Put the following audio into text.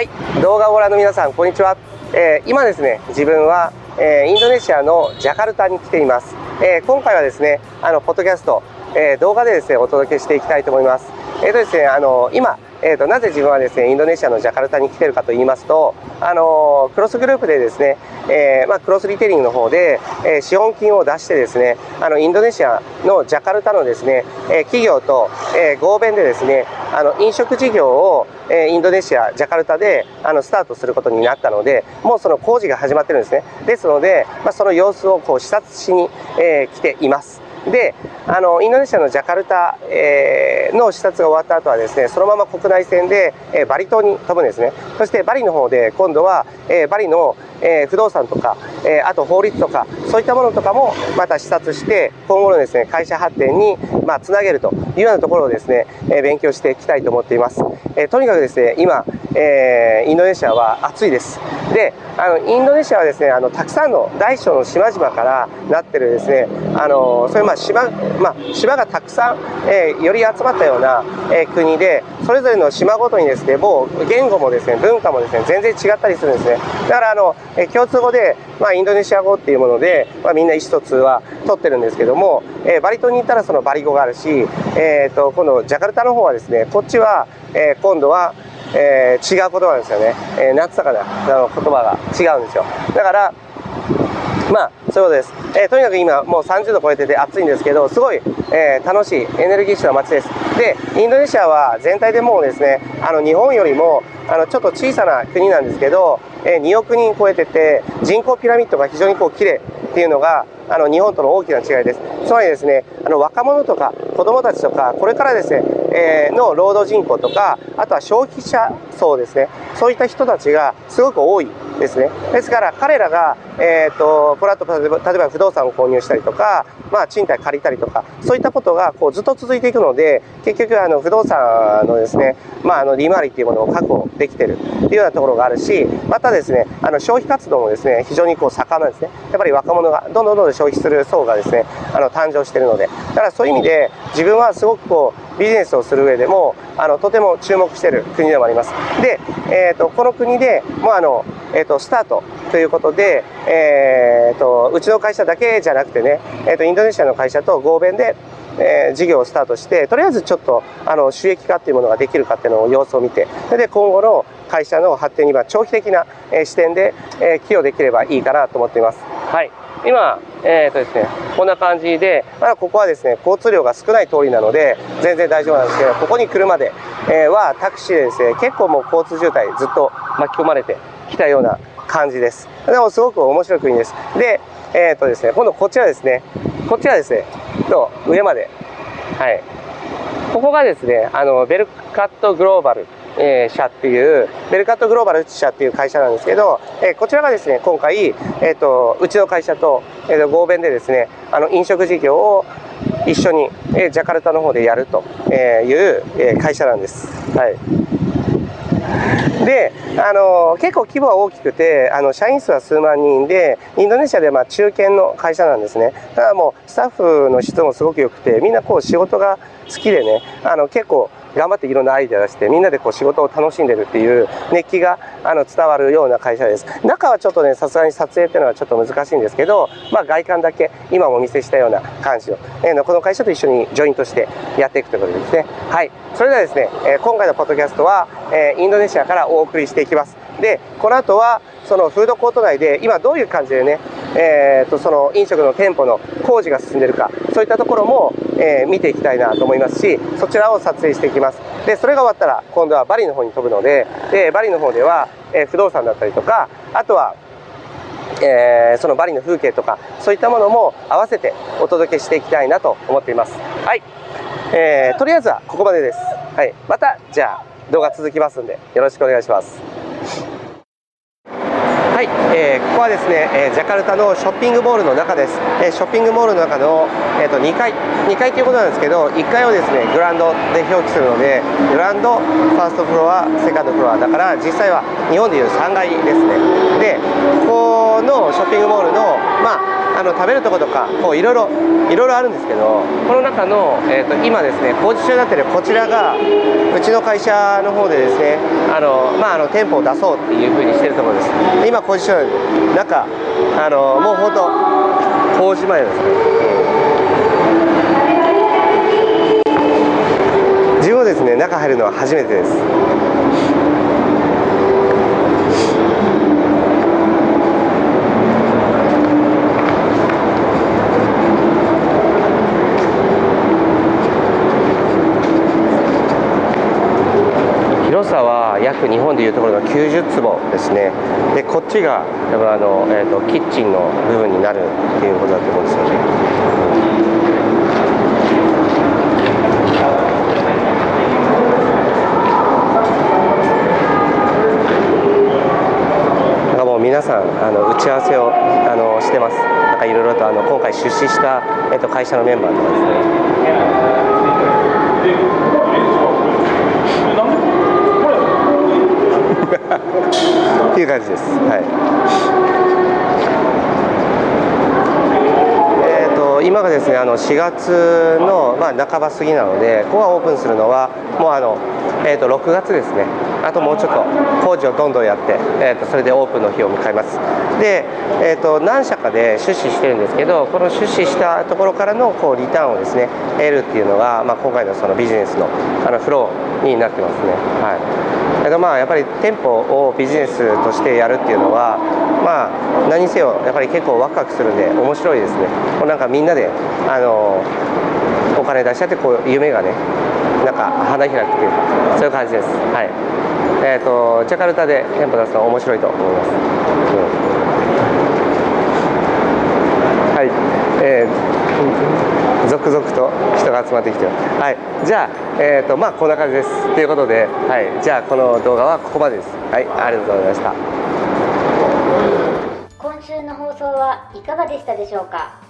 はい。動画をご覧の皆さんこんにちは、えー、今ですね自分は、えー、インドネシアのジャカルタに来ています、えー、今回はですねあのポッドキャスト、え動画でですねお届けしていきたいと思います。えっ、とですねあの今えーと、なぜ自分はですねインドネシアのジャカルタに来てるかと言いますと、あの、クロスグループでですね、えー、まあ、クロスリテリングの方で、えー、資本金を出してですねあのインドネシアのジャカルタのですね、え企業と、え合弁でですねあの飲食事業を、えインドネシアジャカルタであのスタートすることになったのでもうその工事が始まってるんですね。ですので、まあ、その様子をこう視察しに、え来ています。であのインドネシアのジャカルタ、えー、の視察が終わった後はですねそのまま国内線で、えー、バリ島に飛ぶんですね。そしてバリの方で今度は、えー、バリの、え不動産とか、えあと法律とかそういったものとかもまた視察して今後のですね会社発展にまあ、つなげるというようなところをですね、え勉強していきたいと思っています、えとにかくですね今、えインドネシアは暑いです。であのインドネシアはですねあのたくさんの大小の島々からなってるですねあのそういうまあ島,、まあ、島がたくさん、えー、より集まったような、えー、国でそれぞれの島ごとにですねもう言語もですね文化もですね全然違ったりするんですね。だからあの、えー、共通語で、まあ、インドネシア語っていうもので、まあ、みんな意思疎通は取ってるんですけども、えー、バリ島に行ったらそのバリ語があるし、えーと、今度ジャカルタの方はですねこっちは、えー、今度はえー、違う言葉なんですよね、えー、夏とかの言葉が。違うんですよ。だからまあそういうことです、えー、とにかく今もう30度超えてて暑いんですけどすごい、えー、楽しいエネルギッシュな街です。でインドネシアは全体でもうですねあの日本よりもあのちょっと小さな国なんですけど、えー、2億人超えてて人口ピラミッドが非常にこう綺麗っていうのがあの日本との大きな違いです。つまりですねあの若者とか子供たちとかこれからですね、え、の労働人口とかあとは消費者層ですね。そういった人たちがすごく多い。ですね。ですから彼らが、えーと、この後例えば例えば不動産を購入したりとか、まあ、賃貸借りたりとかそういったことがこうずっと続いていくので結局あの不動産のですね、まあ、あの利回りっていうものを確保できてるっていうようなところがあるしまたですねあの消費活動もですね非常にこう盛んなんですね。やっぱり若者がどんどんどんどん消費する層がですねあの誕生しているので。だからそういう意味で自分はすごくこうビジネスをする上でもあのとても注目している国でもあります。で、えーと、この国でもうあの、えーと、スタートということで、えーと、うちの会社だけじゃなくてね、えー、とインドネシアの会社と合弁でえー、事業をスタートしてとりあえずちょっとあの収益化っていうものができるかっていうのを様子を見てそれで今後の会社の発展には長期的な、えー、視点で、えー、寄与できればいいかなと思っています。はい今、えーとですね、こんな感じで、まだここはですね交通量が少ない通りなので全然大丈夫なんですけどここに来るまで、えー、はタクシーでですね結構もう交通渋滞ずっと巻き込まれてきたような感じです。でもすごく面白い国です。でえっ、ー、とですね今度こっちはですね。こっちはですねの上まで。はい。ここがですねあのベルカットグローバルえー、社っていうベルカットグローバル社っていう会社なんですけど、えー、こちらがですね今回、えーと、うちの会社と,、えーと、合弁でですねあの飲食事業を一緒に、えー、ジャカルタの方でやるという、えー、会社なんです。はい。で、あの結構規模は大きくてあの社員数は数万人でインドネシアでまあ中堅の会社なんですね。ただもうスタッフの質もすごく良くてみんなこう仕事が好きでねあの結構頑張っていろんなアイデア出してみんなでこう仕事を楽しんでるっていう熱気があの伝わるような会社です。中はちょっとねさすがに撮影っていうのはちょっと難しいんですけど、まあ、外観だけ今もお見せしたような感じを、えー、この会社と一緒にジョイントしてやっていくということですね。はい。それではですね、え、今回のポッドキャストは、え、インドネシアからお送りしていきます。でこの後はそのフードコート内で今どういう感じでね、えー、とその飲食の店舗の工事が進んでるかそういったところも、えー、見ていきたいなと思いますしそちらを撮影していきます。でそれが終わったら今度はバリの方に飛ぶのででバリの方では、えー、不動産だったりとかあとはえー、そのバリの風景とかそういったものも合わせてお届けしていきたいなと思っています。はい、えー、とりあえずはここまでです。はい。またじゃあ動画続きますんでよろしくお願いします。はい、えー、ここはですね、えー、ジャカルタのショッピングモールの中です、えー、ショッピングモールの中の、えーと、2階2階ということなんですけど1階をですねグランドで表記するのでグランドファーストフロアセカンドフロアだから実際は日本でいう3階ですね。でここのショッピングモールのまああの食べるところとかこういろいろいろいろあるんですけどこの中の、えーと、今ですね工事中になってるこちらがうちの会社の方でですねあの、まあ、あの店舗を出そうっていうふうにしてるところです。今工事中中あのもう本当工事前ですね、自分はですね中入るのは初めてです。約日本でいうところの90坪ですねでこっちがやっぱあの、えーと、キッチンの部分になるっていうことだと思うんですよね。なんかもう皆さんあの打ち合わせをあのしてます。なんかいろいろとあの今回出資した、えーと会社のメンバーとかですね。いう感じです。はいえーと、今がですねあの4月の、まあ、半ば過ぎなのでここがオープンするのはもうあの、えーと、6月ですね。あともうちょっと工事をどんどんやって、えーと、それでオープンの日を迎えます。で、えー、と何社かで出資してるんですけどこの出資したところからのこうリターンをですね得るっていうのが、まあ、今回のそのビジネスのあのフローになってますね。はい。えっとまあやっぱり店舗をビジネスとしてやるっていうのはまあ何せよやっぱり結構ワクワクするんで面白いですね。もうなんかみんなであのお金出しちゃってこう夢がねなんか花開くっていうそういう感じです。はい。えっ、ー、とジャカルタで店舗出すの面白いと思います、うん、はい。えー続々と人が集まってきてはい。じゃあえっ、ー、とまあこんな感じです。ということではい。じゃあこの動画はここまでです。はい。ありがとうございました。今週の放送はいかがでしたでしょうか？